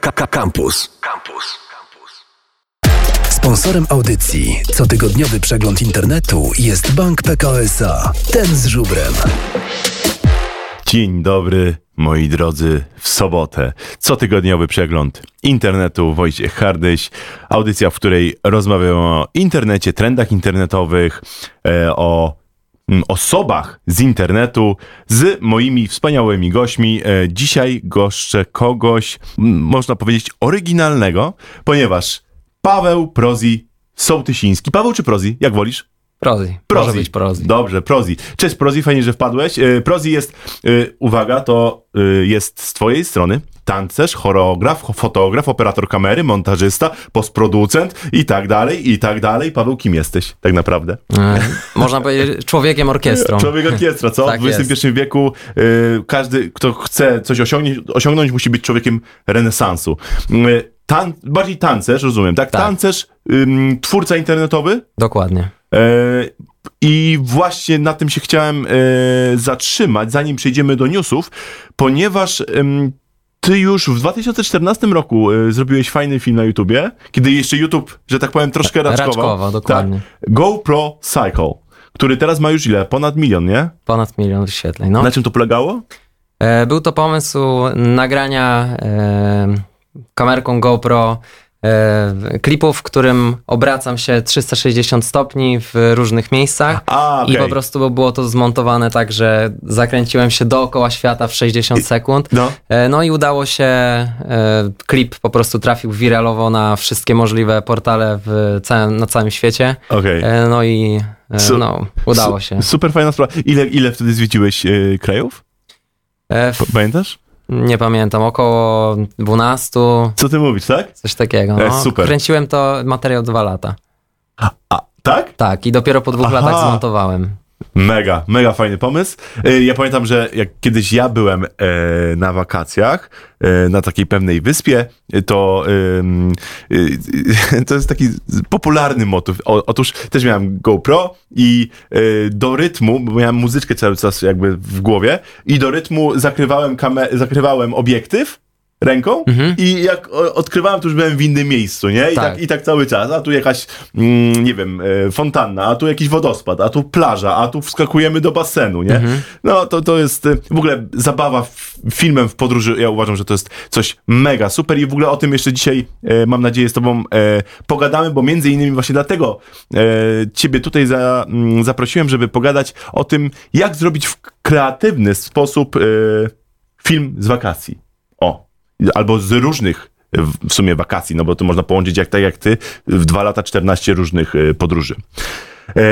Campus. Campus. Sponsorem audycji cotygodniowy przegląd internetu jest Bank PKO SA. Ten z żubrem. Dzień dobry, moi drodzy, w sobotę. Cotygodniowy przegląd internetu. Wojciech Hardyś. Audycja, w której rozmawiam o internecie, trendach internetowych, e, o osobach z internetu z moimi wspaniałymi gośćmi. E, Dzisiaj goszczę kogoś, można powiedzieć, oryginalnego, ponieważ Paweł Prozi Sołtysiński. Paweł czy Prozi? Jak wolisz? Prozi. Prozi. Może być Prozi. Dobrze, Prozi. Cześć Prozi, fajnie, że wpadłeś. E, Prozi jest, e, uwaga, to e, jest z twojej strony tancerz, choreograf, fotograf, operator kamery, montażysta, postproducent i tak dalej, i tak dalej. Paweł, kim jesteś tak naprawdę? E, Można powiedzieć człowiekiem orkiestrą. Człowiek orkiestra, co? Tak w XXI wieku e, każdy, kto chce coś osiągnąć, osiągnąć, musi być człowiekiem renesansu. E, Tan bardziej tancerz, rozumiem, tak? Tak. Tancerz, ym, twórca internetowy, Dokładnie. E, I właśnie na tym się chciałem e, zatrzymać, zanim przejdziemy do newsów, ponieważ ty już w 2014 roku e, zrobiłeś fajny film na YouTubie, kiedy jeszcze YouTube, że tak powiem, troszkę raczkował. Raczkował, dokładnie. Tak. GoPro Cycle, który teraz ma już ile? Ponad milion, nie? Ponad milion wyświetleń. No. Na czym to polegało? Był to pomysł nagrania kamerką GoPro klipu, w którym obracam się 360 stopni w różnych miejscach. A, I okej. po prostu było to zmontowane tak, że zakręciłem się dookoła świata w 60 sekund. No. E, No i udało się, e, klip po prostu trafił wiralowo na wszystkie możliwe portale w całym, na całym świecie. E, No i e, no, udało się. Super fajna sprawa. Ile, ile wtedy zwiedziłeś e, krajów? E, Pamiętasz? Nie pamiętam, około 12, Co ty mówisz, tak? coś takiego. E, No. super. Kręciłem to materiał dwa lata. A, tak? Tak, i dopiero po dwóch Aha. latach zmontowałem. Mega, mega fajny pomysł. E, Ja pamiętam, że jak kiedyś ja byłem e, na wakacjach e, na takiej pewnej wyspie, to ym, e, to jest taki popularny motyw. Otóż też miałem GoPro i e, do rytmu, bo miałem muzyczkę cały czas jakby w głowie i do rytmu zakrywałem, zakrywałem obiektyw ręką i jak odkrywałem, to już byłem w innym miejscu, nie? I tak, Tak. i tak cały czas. A tu jakaś, mm, nie wiem, e, fontanna, a tu jakiś wodospad, a tu plaża, a tu wskakujemy do basenu, nie? No to, to jest e, w ogóle zabawa filmem w podróży. Ja uważam, że to jest coś mega super i w ogóle o tym jeszcze dzisiaj e, mam nadzieję z tobą e, pogadamy, bo między innymi właśnie dlatego e, ciebie tutaj za, mm, zaprosiłem, żeby pogadać o tym, jak zrobić w kreatywny sposób e, film z wakacji. Albo z różnych w sumie wakacji, no bo to można połączyć jak tak jak ty w dwa lata 14 różnych e, podróży. E,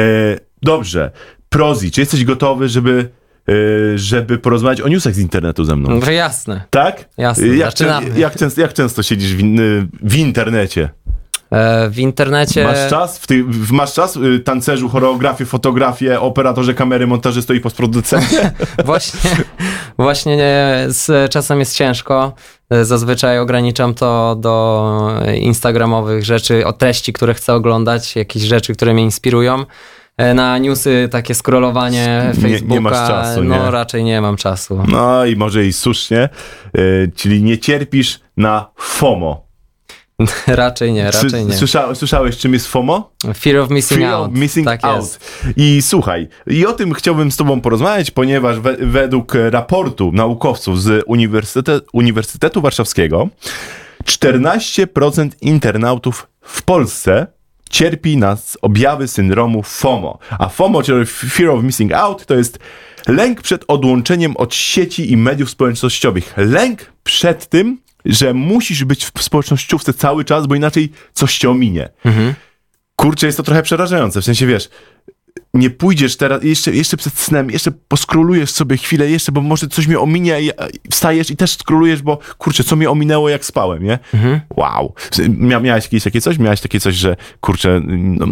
dobrze. Prozi, czy jesteś gotowy, żeby, e, żeby porozmawiać o newsach z internetu ze mną? No jasne. Tak? Jasne, Jak, zaczynamy. czę- jak, często, jak często siedzisz w, w internecie? E, W internecie... Masz czas? W ty, w, masz czas? y, Tancerzu, choreografię, fotografię, operatorze kamery, montażysto i postproducencie? Właśnie, właśnie nie, z czasem jest ciężko. Zazwyczaj ograniczam to do instagramowych rzeczy, o treści, które chcę oglądać, jakieś rzeczy, które mnie inspirują. E, Na newsy, takie scrollowanie Nie- nie Facebooka, masz czasu, no nie? raczej nie mam czasu. No i może i słusznie. Czyli nie cierpisz na FOMO. raczej nie, raczej nie. Słysza, słyszałeś, czym jest FOMO? Fear of missing Fear out. of missing tak out. jest. I słuchaj, i o tym chciałbym z tobą porozmawiać, ponieważ we, według raportu naukowców z Uniwersytet, Uniwersytetu Warszawskiego 14% internautów w Polsce cierpi na objawy syndromu FOMO. A FOMO, czyli Fear of Missing Out, to jest lęk przed odłączeniem od sieci i mediów społecznościowych. Lęk przed tym, że musisz być w społecznościówce cały czas, bo inaczej coś cię ominie. Kurczę, jest to trochę przerażające. W sensie, wiesz, nie pójdziesz teraz, jeszcze, jeszcze przed snem, jeszcze poskrolujesz sobie chwilę jeszcze, bo może coś mnie ominie i wstajesz i też skrolujesz, bo kurczę, co mnie ominęło jak spałem, nie? Wow. Mia, miałeś jakieś takie coś? Miałeś takie coś, że kurczę, no,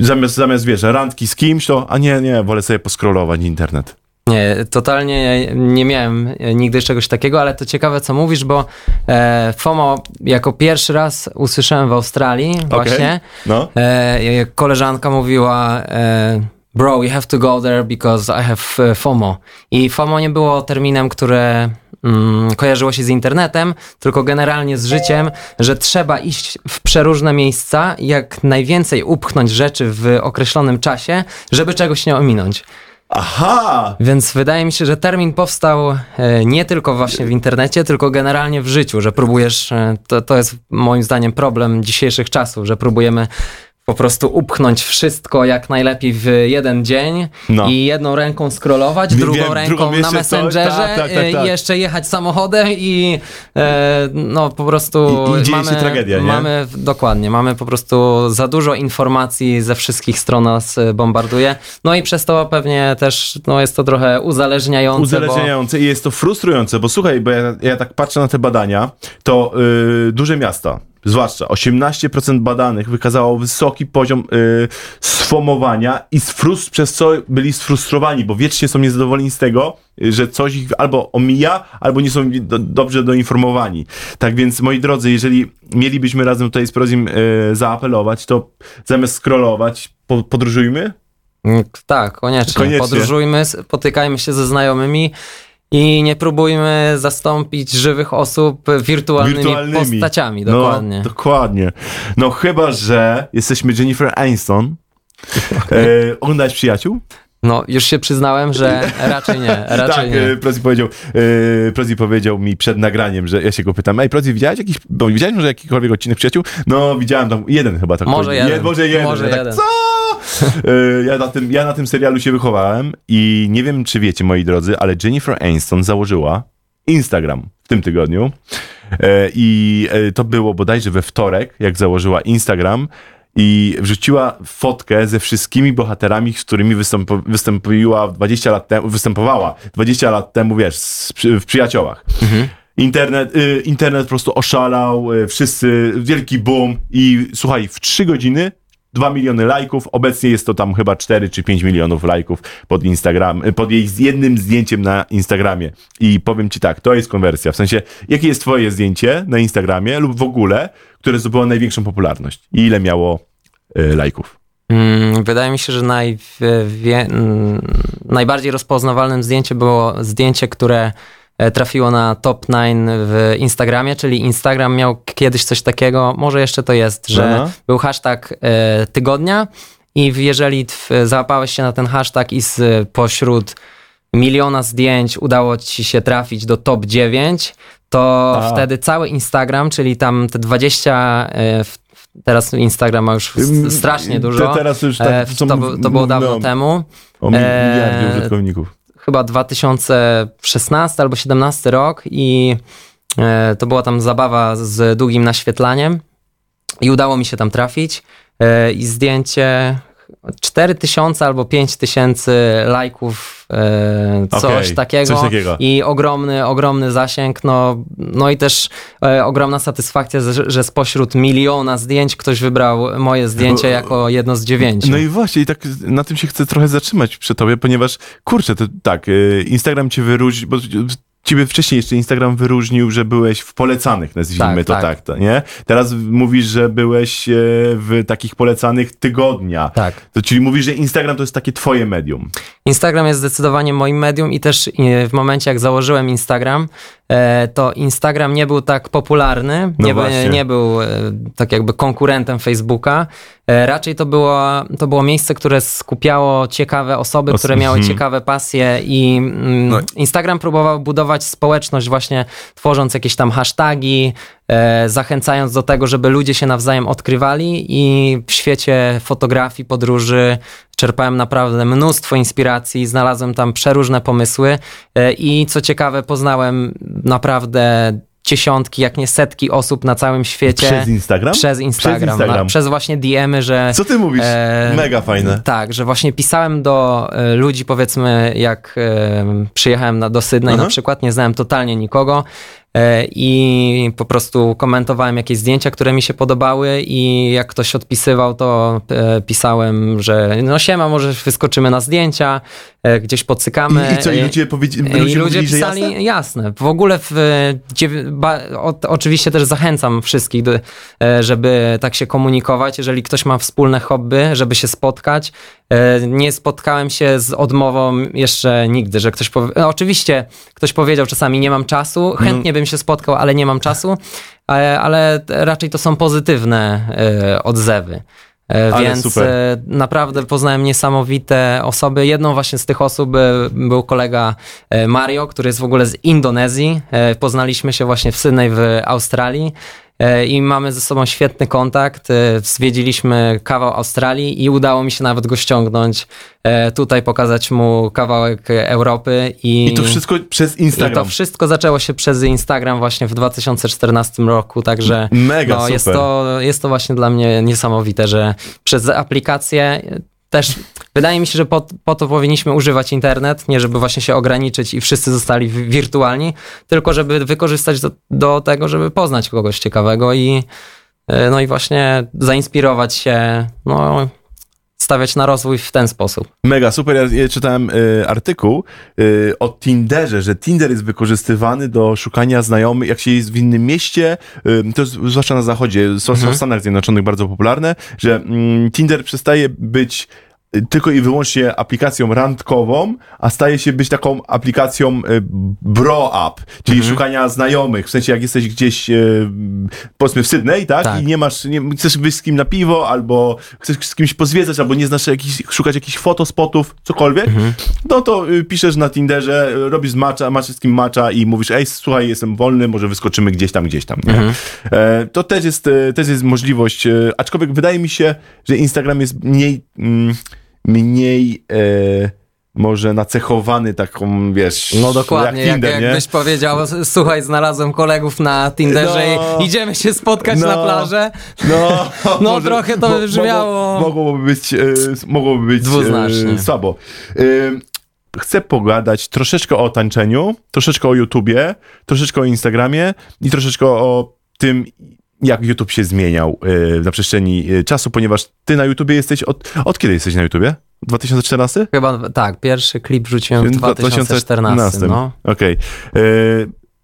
zamiast, zamiast, wiesz, randki z kimś, to a nie, nie, wolę sobie poskrolować internet. Nie, totalnie nie miałem nigdy czegoś takiego, ale to ciekawe, co mówisz, bo e, FOMO jako pierwszy raz usłyszałem w Australii właśnie. No. E, jak koleżanka mówiła, e, bro, you have to go there because I have e, FOMO. I FOMO nie było terminem, które mm, kojarzyło się z internetem, tylko generalnie z życiem, że trzeba iść w przeróżne miejsca, jak najwięcej upchnąć rzeczy w określonym czasie, żeby czegoś nie ominąć. Aha! Więc wydaje mi się, że termin powstał e, nie tylko właśnie w internecie, tylko generalnie w życiu, że próbujesz, e, to, to jest moim zdaniem problem dzisiejszych czasów, że próbujemy po prostu upchnąć wszystko jak najlepiej w jeden dzień No. i jedną ręką scrollować, Wiem, drugą drugą ręką jeszcze na to- Messengerze tak, tak, tak, tak. i jeszcze jechać samochodem i e, no po prostu I- i dzieje mamy, się tragedia, nie? mamy dokładnie, mamy po prostu za dużo informacji ze wszystkich stron nas e, bombarduje, no i przez to pewnie też no, jest to trochę uzależniające, Uzależniające i jest to frustrujące, bo słuchaj, bo ja, ja tak patrzę na te badania, to yy, duże miasta, zwłaszcza 18% badanych wykazało wysoki poziom yy, sfomowania i sfrust, przez co byli sfrustrowani, bo wiecznie są niezadowoleni z tego, y, że coś ich albo omija, albo nie są do, dobrze doinformowani. Tak więc, moi drodzy, jeżeli mielibyśmy razem tutaj z Prozim yy, zaapelować, to zamiast scrollować, po, podróżujmy, bo tak, koniecznie. Koniecznie. Podróżujmy, spotykajmy się ze znajomymi i nie próbujmy zastąpić żywych osób wirtualnymi, wirtualnymi. postaciami, dokładnie. No, dokładnie. No chyba, że jesteśmy Jennifer Aniston. E, oglądałeś Przyjaciół? No, już się przyznałem, że raczej nie, raczej tak, nie. e, Prozi powiedział, e, Prozi powiedział mi przed nagraniem, że ja się go pytam, ej Prozi, widziałeś jakiś, bo widziałeś może jakikolwiek odcinek Przyjaciół? No, widziałem tam, jeden chyba tak Może powiedział. jeden. może jeden. Może tak, jeden. co? E, ja, na tym, ja na tym serialu się wychowałem i nie wiem, czy wiecie, moi drodzy, ale Jennifer Aniston założyła Instagram w tym tygodniu e, i e, to było bodajże we wtorek, jak założyła Instagram i wrzuciła fotkę ze wszystkimi bohaterami, z którymi wystąpiła 20 lat temu, występowała 20 lat temu, wiesz, w Przyjaciołach. Internet, y, internet po prostu oszalał, y, wszyscy, wielki boom i słuchaj, w 3 godziny 2 miliony lajków, obecnie jest to tam chyba 4 czy 5 milionów lajków pod Instagram, y, pod jej jednym zdjęciem na Instagramie. I powiem ci tak, to jest konwersja. W sensie, jakie jest twoje zdjęcie na Instagramie lub w ogóle, które zdobyło największą popularność? I ile miało y, lajków? Mm, Wydaje mi się, że naj, wie, mm, najbardziej rozpoznawalnym zdjęciem było zdjęcie, które trafiło na top 9 w Instagramie, czyli Instagram miał kiedyś coś takiego, może jeszcze to jest, że Aha. był hashtag e, tygodnia i jeżeli tw- załapałeś się na ten hashtag i z, pośród miliona zdjęć udało ci się trafić do top 9, to A. wtedy cały Instagram, czyli tam te 20, e, w- teraz Instagram ma już s- strasznie dużo. Te, teraz już tak, E, to, to było dawno no, temu. O mi- E, miliardzie użytkowników. Chyba 2016 albo 17 rok i e, to była tam zabawa z długim naświetlaniem i udało mi się tam trafić e, i zdjęcie 4000 albo 5000 lajków, coś, Okej, takiego. coś takiego. I ogromny, ogromny zasięg, no, no i też e, ogromna satysfakcja, że, że spośród miliona zdjęć ktoś wybrał moje zdjęcie jako jedno z dziewięciu. No i właśnie, i tak na tym się chcę trochę zatrzymać przy tobie, ponieważ kurczę, to tak, y, Instagram cię wyróżni, bo ciebie wcześniej jeszcze Instagram wyróżnił, że byłeś w polecanych, nazwijmy Tak, to tak. tak, to, nie? Teraz mówisz, że byłeś e, w takich polecanych tygodnia. Tak. To czyli mówisz, że Instagram to jest takie twoje medium. Instagram jest zdecydowanie moim medium i też e, w momencie jak założyłem Instagram, to Instagram nie był tak popularny, No nie, by- nie był e, tak jakby konkurentem Facebooka. E, Raczej to było, to było miejsce, które skupiało ciekawe osoby, Os- które miały mhm. ciekawe pasje i mm, No. Instagram próbował budować społeczność właśnie tworząc jakieś tam hasztagi, e, zachęcając do tego, żeby ludzie się nawzajem odkrywali i w świecie fotografii, podróży czerpałem naprawdę mnóstwo inspiracji, znalazłem tam przeróżne pomysły e, i co ciekawe poznałem naprawdę dziesiątki, jak nie setki osób na całym świecie. Przez Instagram? Przez Instagram, Przez Instagram. Na, przez właśnie DM-y, że... Co ty mówisz? E, Mega fajne. Tak, że właśnie pisałem do e, ludzi, powiedzmy, jak e, przyjechałem na, do Sydney Aha. na przykład, nie znałem totalnie nikogo e, i po prostu komentowałem jakieś zdjęcia, które mi się podobały i jak ktoś odpisywał, to e, pisałem, że no siema, może wyskoczymy na zdjęcia, e, gdzieś pocykamy. I, I co, i E, ludzie, powiedzi- i ludzie, ludzie mówili, pisali, jasne? jasne. W ogóle w, e, ba, o, oczywiście też zachęcam wszystkich, e, żeby tak się komunikować. Jeżeli ktoś ma wspólne hobby, żeby się spotkać E, nie spotkałem się z odmową jeszcze nigdy, że ktoś powie... no, oczywiście ktoś powiedział czasami nie mam czasu, chętnie bym się spotkał, ale nie mam czasu, ale, ale raczej to są pozytywne e, odzewy. E, Ale Więc super. e, naprawdę poznałem niesamowite osoby. Jedną właśnie z tych osób e, był kolega e, Mario, który jest w ogóle z Indonezji. E, Poznaliśmy się właśnie w Sydney w Australii. E, I mamy ze sobą świetny kontakt. E, Zwiedziliśmy kawał Australii i udało mi się nawet go ściągnąć. e, Tutaj pokazać mu kawałek Europy. I, I to wszystko przez i Instagram. to wszystko zaczęło się przez Instagram właśnie w 2014 roku, także Mega no, super. jest, to, jest to właśnie dla mnie niesamowite, że przez aplikację też wydaje mi się, że po, po to powinniśmy używać internet, nie żeby właśnie się ograniczyć i wszyscy zostali wi- wirtualni, tylko żeby wykorzystać do, do tego, żeby poznać kogoś ciekawego i e, no i właśnie zainspirować się, no stawiać na rozwój w ten sposób. Mega, super. Ja, czytałem y, artykuł y, o Tinderze, że Tinder jest wykorzystywany do szukania znajomych, jak się jest w innym mieście, y, to jest zwłaszcza na zachodzie, są, są w Stanach Zjednoczonych bardzo popularne, że mm, Tinder przestaje być tylko i wyłącznie aplikacją randkową, a staje się być taką aplikacją y, bro app, czyli szukania znajomych, w sensie jak jesteś gdzieś y, powiedzmy w Sydney, tak? Tak. I nie masz, nie, chcesz wyjść z kim na piwo, albo chcesz z kimś pozwiedzać, albo nie znasz jakichś, szukać jakichś fotospotów, cokolwiek, no to y, piszesz na Tinderze, robisz macza, masz z kim macza i mówisz, ej, słuchaj, jestem wolny, może wyskoczymy gdzieś tam, gdzieś tam, nie? E, to też jest, e, też jest możliwość, e, aczkolwiek wydaje mi się, że Instagram jest mniej, mm, mniej e, może nacechowany taką, wiesz, No dokładnie, jak Tinder, jak, nie? jakbyś powiedział, słuchaj, znalazłem kolegów na Tinderze No. i idziemy się spotkać No. na plażę. No, No, trochę to brzmiało- Mogło, mogłoby być, e, mogłoby być Dwuznacznie. E, słabo. E, chcę pogadać troszeczkę o tańczeniu, troszeczkę o YouTubie, troszeczkę o Instagramie i troszeczkę o tym, jak YouTube się zmieniał e, na przestrzeni e, czasu, ponieważ ty na YouTubie jesteś od, od kiedy jesteś na YouTubie? 2014? Chyba tak, pierwszy klip rzuciłem w 2014. No. Okej. E,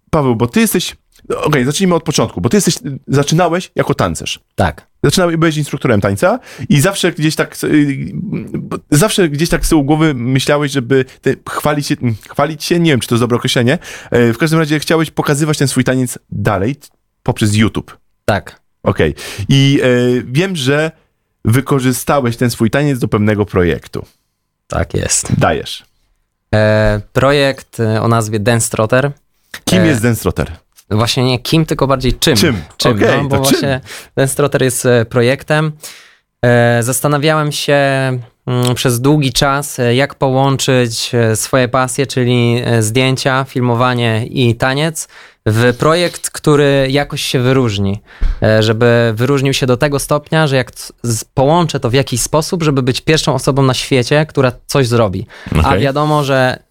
Paweł, bo ty jesteś. no, Okej, zacznijmy od początku, bo ty jesteś, zaczynałeś jako tancerz. Tak. Zaczynałeś, byłeś instruktorem tańca i zawsze gdzieś tak, y, zawsze gdzieś tak z tyłu głowy myślałeś, żeby chwalić, się, chwalić się, nie wiem, czy to jest dobre określenie, w każdym razie chciałeś pokazywać ten swój taniec dalej poprzez YouTube. Tak. Okej. I e, wiem, że wykorzystałeś ten swój taniec do pewnego projektu. Tak jest. Dajesz. E, projekt e, o nazwie Dance Trotter. Kim E, jest Dance Trotter? Właśnie nie kim, tylko bardziej czym. Czym? Czym, Okej, no, bo to czym? właśnie Dance Trotter jest e, projektem. E, Zastanawiałem się przez długi czas, e, jak połączyć e, swoje pasje, czyli e, zdjęcia, filmowanie i taniec, w projekt, który jakoś się wyróżni. Żeby wyróżnił się do tego stopnia, że jak połączę to w jakiś sposób, żeby być pierwszą osobą na świecie, która coś zrobi. A Okej. wiadomo, że mm,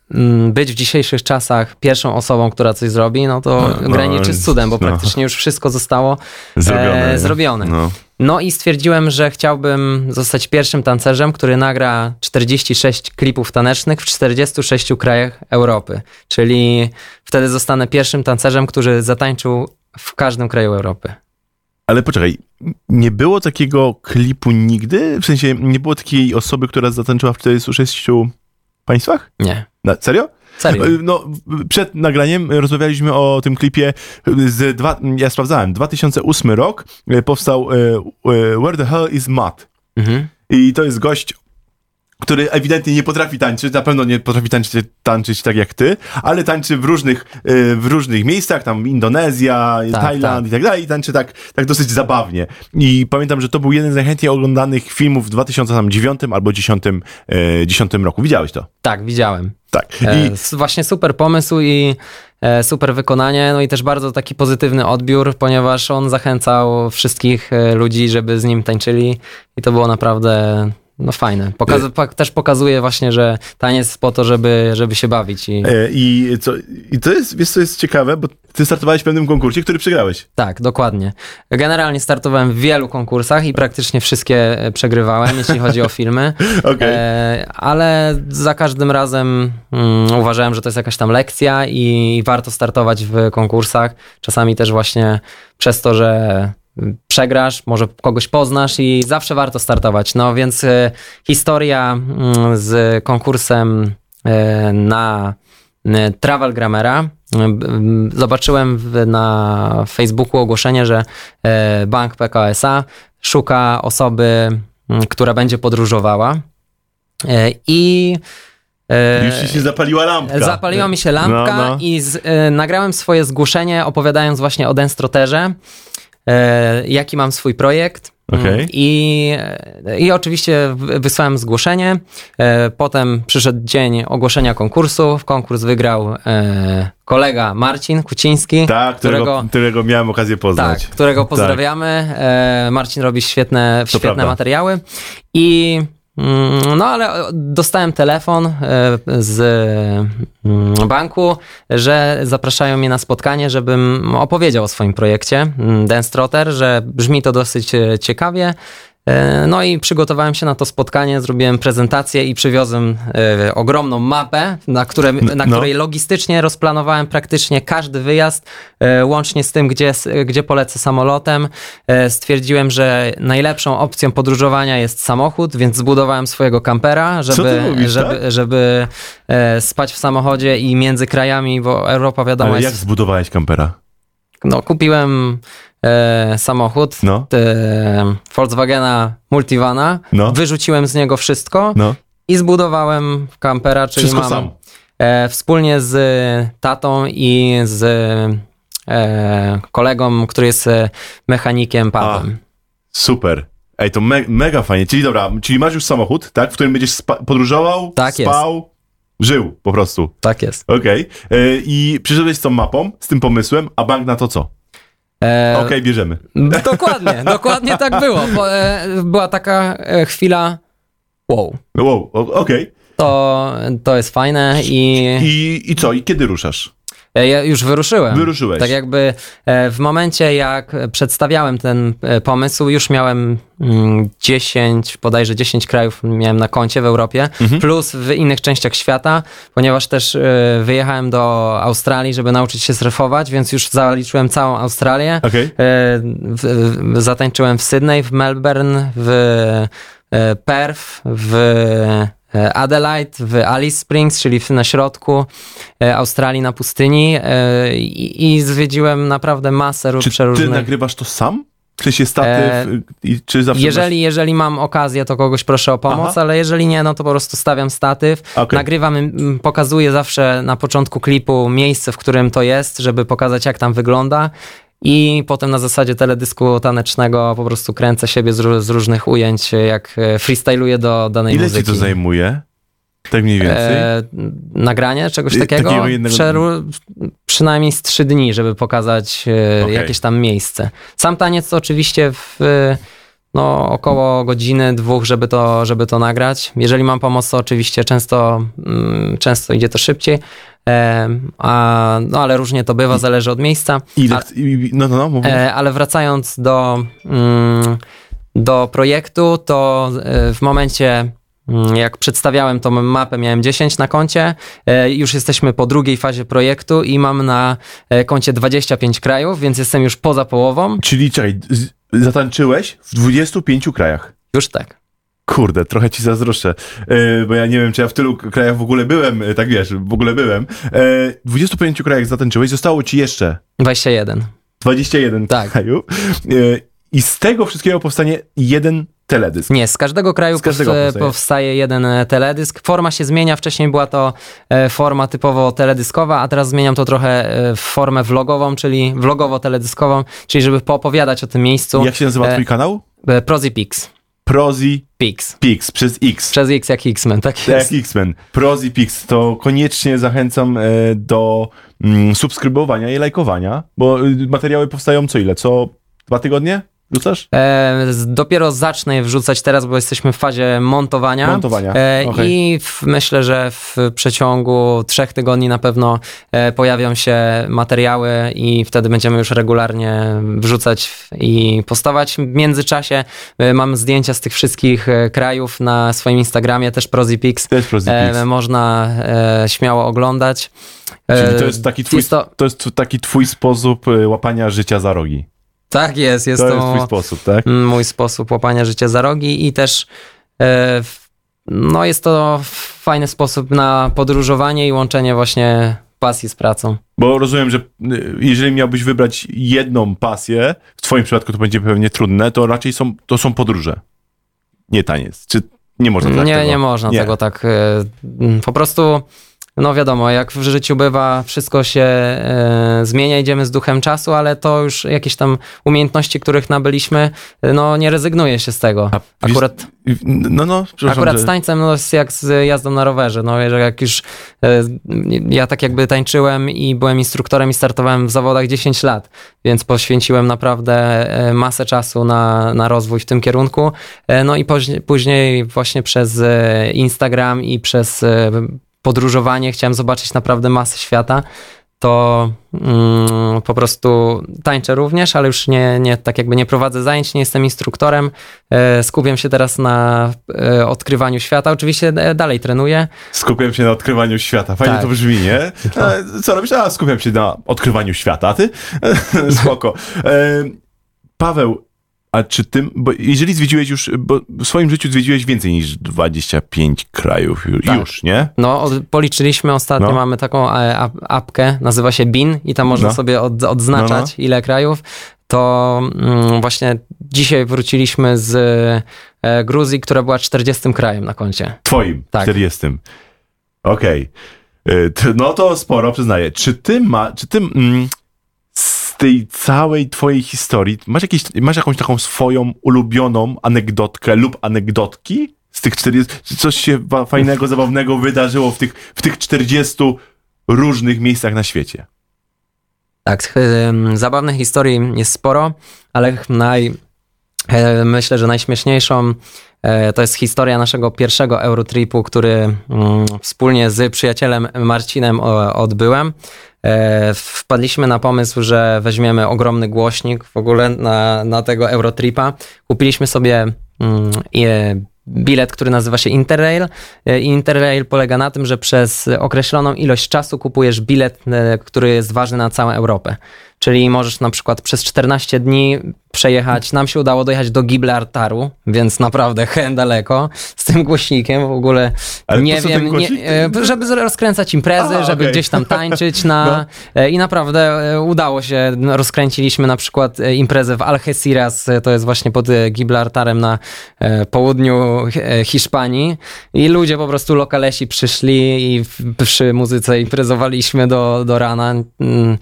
być w dzisiejszych czasach pierwszą osobą, która coś zrobi, no to No, graniczy z cudem, bo no. praktycznie już wszystko zostało Zrobione. e, zrobione. No. No i stwierdziłem, że chciałbym zostać pierwszym tancerzem, który nagra 46 klipów tanecznych w 46 krajach Europy. Czyli wtedy zostanę pierwszym tancerzem, który zatańczył w każdym kraju Europy. Ale poczekaj, nie było takiego klipu nigdy? W sensie, nie było takiej osoby, która zatańczyła w 46 państwach? Nie. Na, serio? Serio. E, No, przed nagraniem rozmawialiśmy o tym klipie z dwa, ja sprawdzałem, 2008 rok e, powstał e, Where the Hell is Matt? Mhm. I to jest gość, który ewidentnie nie potrafi tańczyć, na pewno nie potrafi tańczyć, tańczyć tak jak ty, ale tańczy w różnych, e, w różnych miejscach, tam Indonezja, Tak, Tajland tak. i tak dalej, i tańczy tak, tak dosyć zabawnie. I pamiętam, że to był jeden z najchętniej oglądanych filmów w 2009 albo 2010 e, 10 roku. Widziałeś to? Tak, widziałem. Tak. E, I, Właśnie super pomysł i e, super wykonanie, no i też bardzo taki pozytywny odbiór, ponieważ on zachęcał wszystkich e, ludzi, żeby z nim tańczyli i to było naprawdę no fajne. Pokaz- pa- też pokazuje właśnie, że taniec jest po to, żeby, żeby się bawić i e, i, co, I to jest, wiesz co jest ciekawe, bo ty startowałeś w pewnym konkursie, który przegrałeś. tak, dokładnie. Generalnie startowałem w wielu konkursach i praktycznie wszystkie e, przegrywałem, jeśli chodzi o filmy. Okej. E, ale za każdym razem mm, uważałem, że to jest jakaś tam lekcja i warto startować w konkursach. Czasami też właśnie przez to, że przegrasz, może kogoś poznasz i zawsze warto startować. No więc e, historia mm, z konkursem e, na e, Travel Grammera. Zobaczyłem na Facebooku ogłoszenie, że bank PKSA szuka osoby, która będzie podróżowała. I już się zapaliła lampka. Zapaliła mi się lampka no, no. i z, nagrałem swoje zgłoszenie, opowiadając właśnie o Denstroterze jaki mam swój projekt. Okay. I, I oczywiście wysłałem zgłoszenie. E, potem przyszedł dzień ogłoszenia konkursu. Konkurs wygrał e, kolega Marcin Kuciński. Tak, którego, którego, którego miałem okazję poznać. Tak, którego tak. pozdrawiamy. Tak. Marcin robi świetne, świetne materiały. I Mm, no ale dostałem telefon e, z mm, banku, że zapraszają mnie na spotkanie, żebym opowiedział o swoim projekcie mm, Dance Trotter, że brzmi to dosyć e, ciekawie no i przygotowałem się na to spotkanie, zrobiłem prezentację i przywiozłem e, ogromną mapę, na, które, na no. której logistycznie rozplanowałem praktycznie każdy wyjazd, e, łącznie z tym, gdzie, gdzie polecę samolotem. Stwierdziłem, że najlepszą opcją podróżowania jest samochód, więc zbudowałem swojego kampera, żeby, mówisz, żeby, tak? żeby spać w samochodzie i między krajami, bo Europa wiadomo Ale jest... jak zbudowałeś kampera? No, kupiłem e, samochód, no. e, Volkswagena Multivana, no. wyrzuciłem z niego wszystko no. i zbudowałem kampera, czyli wszystko mam sam. E, wspólnie z tatą i z e, kolegą, który jest mechanikiem Pawłem. Super. Ej, to me mega fajnie. Czyli dobra, czyli masz już samochód, tak, w którym będziesz podróżował, tak spał, jest. Żył po prostu. Tak jest. Okej. Okay. E, I przyszedłeś z tą mapą, z tym pomysłem, a bank na to co? E, Okej, okay, bierzemy. Dokładnie, dokładnie tak było. E, była taka e, chwila wow. Wow, okej. Okay. To, to jest fajne i... I... I co? I kiedy ruszasz? E, ja już wyruszyłem. Wyruszyłeś. Tak jakby e, w momencie, jak przedstawiałem ten e, pomysł, już miałem 10, mm, bodajże 10 krajów miałem na koncie w Europie, mhm. plus w innych częściach świata, ponieważ też wyjechałem do Australii, żeby nauczyć się surfować, więc już zaliczyłem całą Australię. Okay. Zatańczyłem w Sydney, w Melbourne, w Perth, w Adelaide, w Alice Springs, czyli na środku e, Australii na pustyni e, i, i zwiedziłem naprawdę masę czy przeróżnych... Ty nagrywasz to sam? Czy się statyw, e, czy zawsze jeżeli, masz... jeżeli mam okazję, to kogoś proszę o pomoc, Aha. ale jeżeli nie, no to po prostu stawiam statyw. Okay. Nagrywam, pokazuję zawsze na początku klipu miejsce, w którym to jest, żeby pokazać, jak tam wygląda i potem na zasadzie teledysku tanecznego po prostu kręcę siebie z, z różnych ujęć, jak e, freestyluję do danej Ile muzyki. Ile ci to zajmuje? Tak mniej więcej? E, nagranie czegoś takiego? takiego jednego... przynajmniej z trzy dni, żeby pokazać e, okay. jakieś tam miejsce. Sam taniec oczywiście w no, około godziny, dwóch, żeby to, żeby to nagrać. Jeżeli mam pomoc, to oczywiście często, mm, często idzie to szybciej. A, no ale różnie to bywa, zależy od miejsca. Ile, no, no, no, e, ale wracając do, mm, do projektu, to e, w momencie mm, jak przedstawiałem tą mapę, miałem 10 na koncie. E, już jesteśmy po drugiej fazie projektu i mam na koncie 25 krajów, więc jestem już poza połową. Czyli czekaj, zatańczyłeś w 25 krajach. Już tak. Kurde, trochę ci zazdroszczę, yy, bo ja nie wiem, czy ja w tylu krajach w ogóle byłem, yy, tak wiesz, w ogóle byłem. Yy, w 25 krajach zatańczyłeś, zostało ci jeszcze... 21. 21 tak. kraju. I z tego wszystkiego powstanie jeden teledysk. Nie, z każdego kraju z każdego powstaje. powstaje. jeden teledysk. Forma się zmienia, wcześniej była to forma typowo teledyskowa, a teraz zmieniam to trochę w formę vlogową, czyli vlogowo-teledyskową, czyli żeby poopowiadać o tym miejscu. Jak się nazywa twój kanał? Prozipix. Prozi Pix. Pix, przez X. Przez X jak X-Men, tak jest. Jak X-Men. Prozi Pix, to koniecznie zachęcam e, do mm, subskrybowania i lajkowania, bo y, materiały powstają co ile? Co dwa tygodnie? Wrzucasz? E, dopiero zacznę je wrzucać teraz, bo jesteśmy w fazie montowania. Montowania. E, okay. I w, myślę, że w przeciągu trzech tygodni na pewno e, pojawią się materiały i wtedy będziemy już regularnie wrzucać i postawać. W międzyczasie e, mam zdjęcia z tych wszystkich e, krajów na swoim Instagramie, też Prozipix. Też Prozipix. E, można śmiało oglądać. Czyli to jest taki twój, jest to... to jest taki twój sposób łapania życia za rogi. Tak jest, jest To to, jest twój sposób, tak? mój sposób łapania życia za rogi i też e, no jest to fajny sposób na podróżowanie i łączenie właśnie pasji z pracą. Bo rozumiem, że y, jeżeli miałbyś wybrać jedną pasję, w twoim przypadku to będzie pewnie trudne, to raczej są, to są podróże. Nie taniec. Czy nie można tak nie, tego? nie można tego tak. e, Po prostu, no wiadomo, jak w życiu bywa, wszystko się e, zmienia, idziemy z duchem czasu, ale to już jakieś tam umiejętności, których nabyliśmy, e, no nie rezygnuje się z tego. wiesz- Akurat, No, no, akurat że... z tańcem no, jest jak z jazdą na rowerze. No, jak już e, ja tak jakby tańczyłem i byłem instruktorem i startowałem w zawodach 10 lat, więc poświęciłem naprawdę e, masę czasu na, na rozwój w tym kierunku. E, No i później, później właśnie przez e, Instagram i przez podróżowanie chciałem zobaczyć naprawdę masę świata. To mm, po prostu tańczę również, ale już nie, nie tak jakby nie prowadzę zajęć, nie jestem instruktorem. E, skupiam się teraz na e, odkrywaniu świata. Oczywiście e, dalej trenuję. Skupiam się na odkrywaniu świata. Fajnie Tak. to brzmi, nie? E, Co robisz? A, skupiam się na odkrywaniu świata, a ty? Spoko. E, Paweł, a czy ty, bo jeżeli zwiedziłeś już, bo w swoim życiu zwiedziłeś więcej niż 25 krajów już, Tak. już nie? No, od, policzyliśmy ostatnio, No. mamy taką e, ap, apkę, nazywa się BIN i tam można No. sobie od, odznaczać ile krajów. To mm, właśnie dzisiaj wróciliśmy z e, Gruzji, która była 40 krajem na koncie. Twoim, Tak. 40. Okej. E, t- No to sporo, przyznaję. Czy ty ma, czy ty mm, tej całej twojej historii, masz, jakieś, masz jakąś taką swoją ulubioną anegdotkę lub anegdotki z tych 40, czy coś się fajnego, zabawnego wydarzyło w tych, w tych 40 różnych miejscach na świecie? Tak, em, zabawnych historii jest sporo, ale naj, e, myślę, że najśmieszniejszą e, to jest historia naszego pierwszego Eurotripu, który mm, wspólnie z przyjacielem Marcinem odbyłem. E, Wpadliśmy na pomysł, że weźmiemy ogromny głośnik w ogóle na, na tego Eurotripa. Kupiliśmy sobie mm, e, bilet, który nazywa się Interrail. E, Interrail polega na tym, że przez określoną ilość czasu kupujesz bilet, który jest ważny na całą Europę. Czyli możesz na przykład przez 14 dni przejechać. Nam się udało dojechać do Gibraltaru, więc naprawdę hen daleko z tym głośnikiem w ogóle. Ale nie wiem, nie, e, żeby rozkręcać imprezy, Aha, żeby okej. gdzieś tam tańczyć na e, i naprawdę e, udało się. No, Rozkręciliśmy na przykład imprezę w Algeciras, to jest właśnie pod Gibraltarem na południu Hiszpanii i ludzie po prostu lokalesi przyszli i przy muzyce imprezowaliśmy do, do rana. Mm,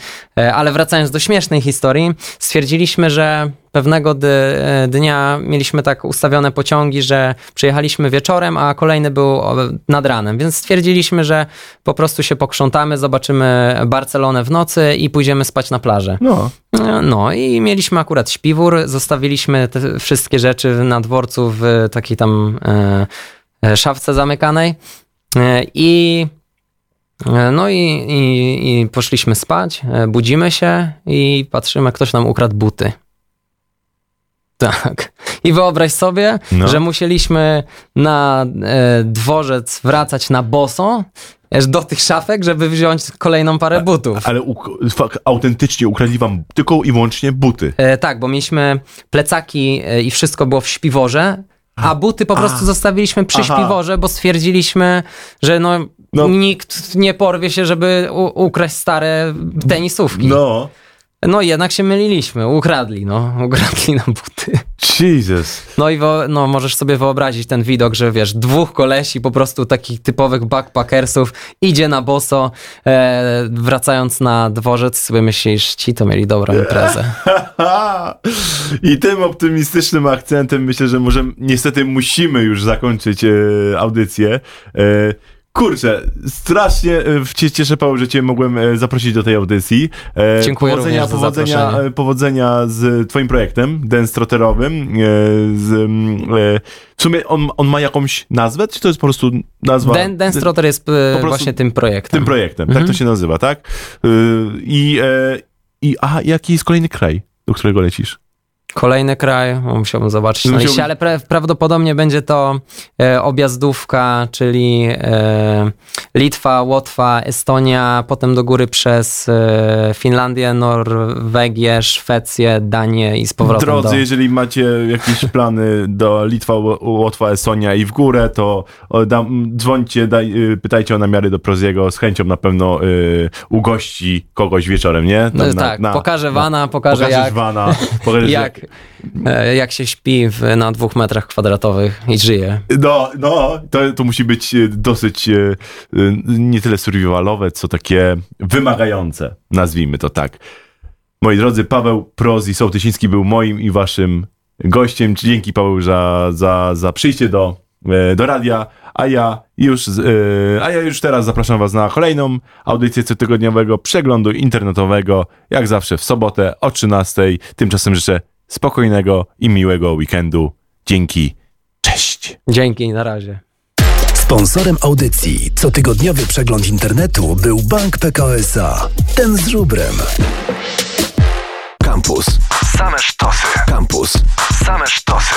Ale wracając do śmiesznej historii, stwierdziliśmy, że pewnego e, dnia mieliśmy tak ustawione pociągi, że przyjechaliśmy wieczorem, a kolejny był nad ranem, więc stwierdziliśmy, że po prostu się pokrzątamy, zobaczymy Barcelonę w nocy i pójdziemy spać na plażę. No. No i mieliśmy akurat śpiwór, zostawiliśmy te wszystkie rzeczy na dworcu w takiej tam e, e, szafce zamykanej e, i e, no i, i, i poszliśmy spać, budzimy się i patrzymy, ktoś nam ukradł buty. Tak. I wyobraź sobie, No. że musieliśmy na e, dworzec wracać na boso do tych szafek, żeby wziąć kolejną parę butów. Ale fak- autentycznie ukradli wam tylko i wyłącznie buty. E, tak, bo mieliśmy plecaki e, i wszystko było w śpiworze, a buty po prostu A. zostawiliśmy przy Aha. śpiworze, bo stwierdziliśmy, że no, No. nikt nie porwie się, żeby u- ukraść stare tenisówki. No. No. i jednak się myliliśmy, ukradli, no, ukradli nam buty. Jesus. No i no, możesz sobie wyobrazić ten widok, że wiesz, dwóch kolesi, po prostu takich typowych backpackersów, idzie na boso, e, wracając na dworzec, sobie myślisz, ci to mieli dobrą imprezę. I tym optymistycznym akcentem myślę, że możemy, niestety musimy już zakończyć e, audycję. E, kurczę, strasznie e, cię cieszę, Paweł, że cię mogłem e, zaprosić do tej audycji. E, Dziękuję powodzenia, powodzenia, powodzenia z twoim projektem, dance trotterowym. E, z, mm, w sumie on, on ma jakąś nazwę, czy to jest po prostu nazwa? Dan, Dance Trotter jest właśnie tym projektem. Tym projektem, Mhm. tak to się nazywa, tak? I, i a jaki jest kolejny kraj, do którego lecisz? Kolejny kraj, musiałbym zobaczyć. Na Musiałbyś- liście, ale pra prawdopodobnie będzie to e, objazdówka, czyli e, Litwa, Łotwa, Estonia, potem do góry przez e, Finlandię, Norwegię, Szwecję, Danię i z powrotem Drodzy, do... jeżeli macie jakieś plany do Litwa, Łotwa, Estonia i w górę, to dam, dzwońcie, daj, y, pytajcie o namiary do Proziego, z chęcią na pewno y, ugości kogoś wieczorem, nie? Tam No, tak, pokażę wana, pokażę jak, wana, pokażesz jak, jak się śpi w, na dwóch metrach kwadratowych i żyje. No, no, to, to musi być e, dosyć e, e, nie tyle survivalowe, co takie wymagające, nazwijmy to tak. Moi drodzy, Paweł Proz i Sołtysiński był moim i waszym gościem. Dzięki Paweł za, za, za przyjście do, e, do radia, a ja już e, a ja już teraz zapraszam was na kolejną audycję cotygodniowego przeglądu internetowego, jak zawsze w sobotę o 13. Tymczasem życzę spokojnego i miłego weekendu. Dzięki. Cześć. Dzięki, na razie. Sponsorem audycji cotygodniowy przegląd internetu był Bank PKO SA. Ten z żubrem. Campus. Same sztosy. Campus. Same sztosy.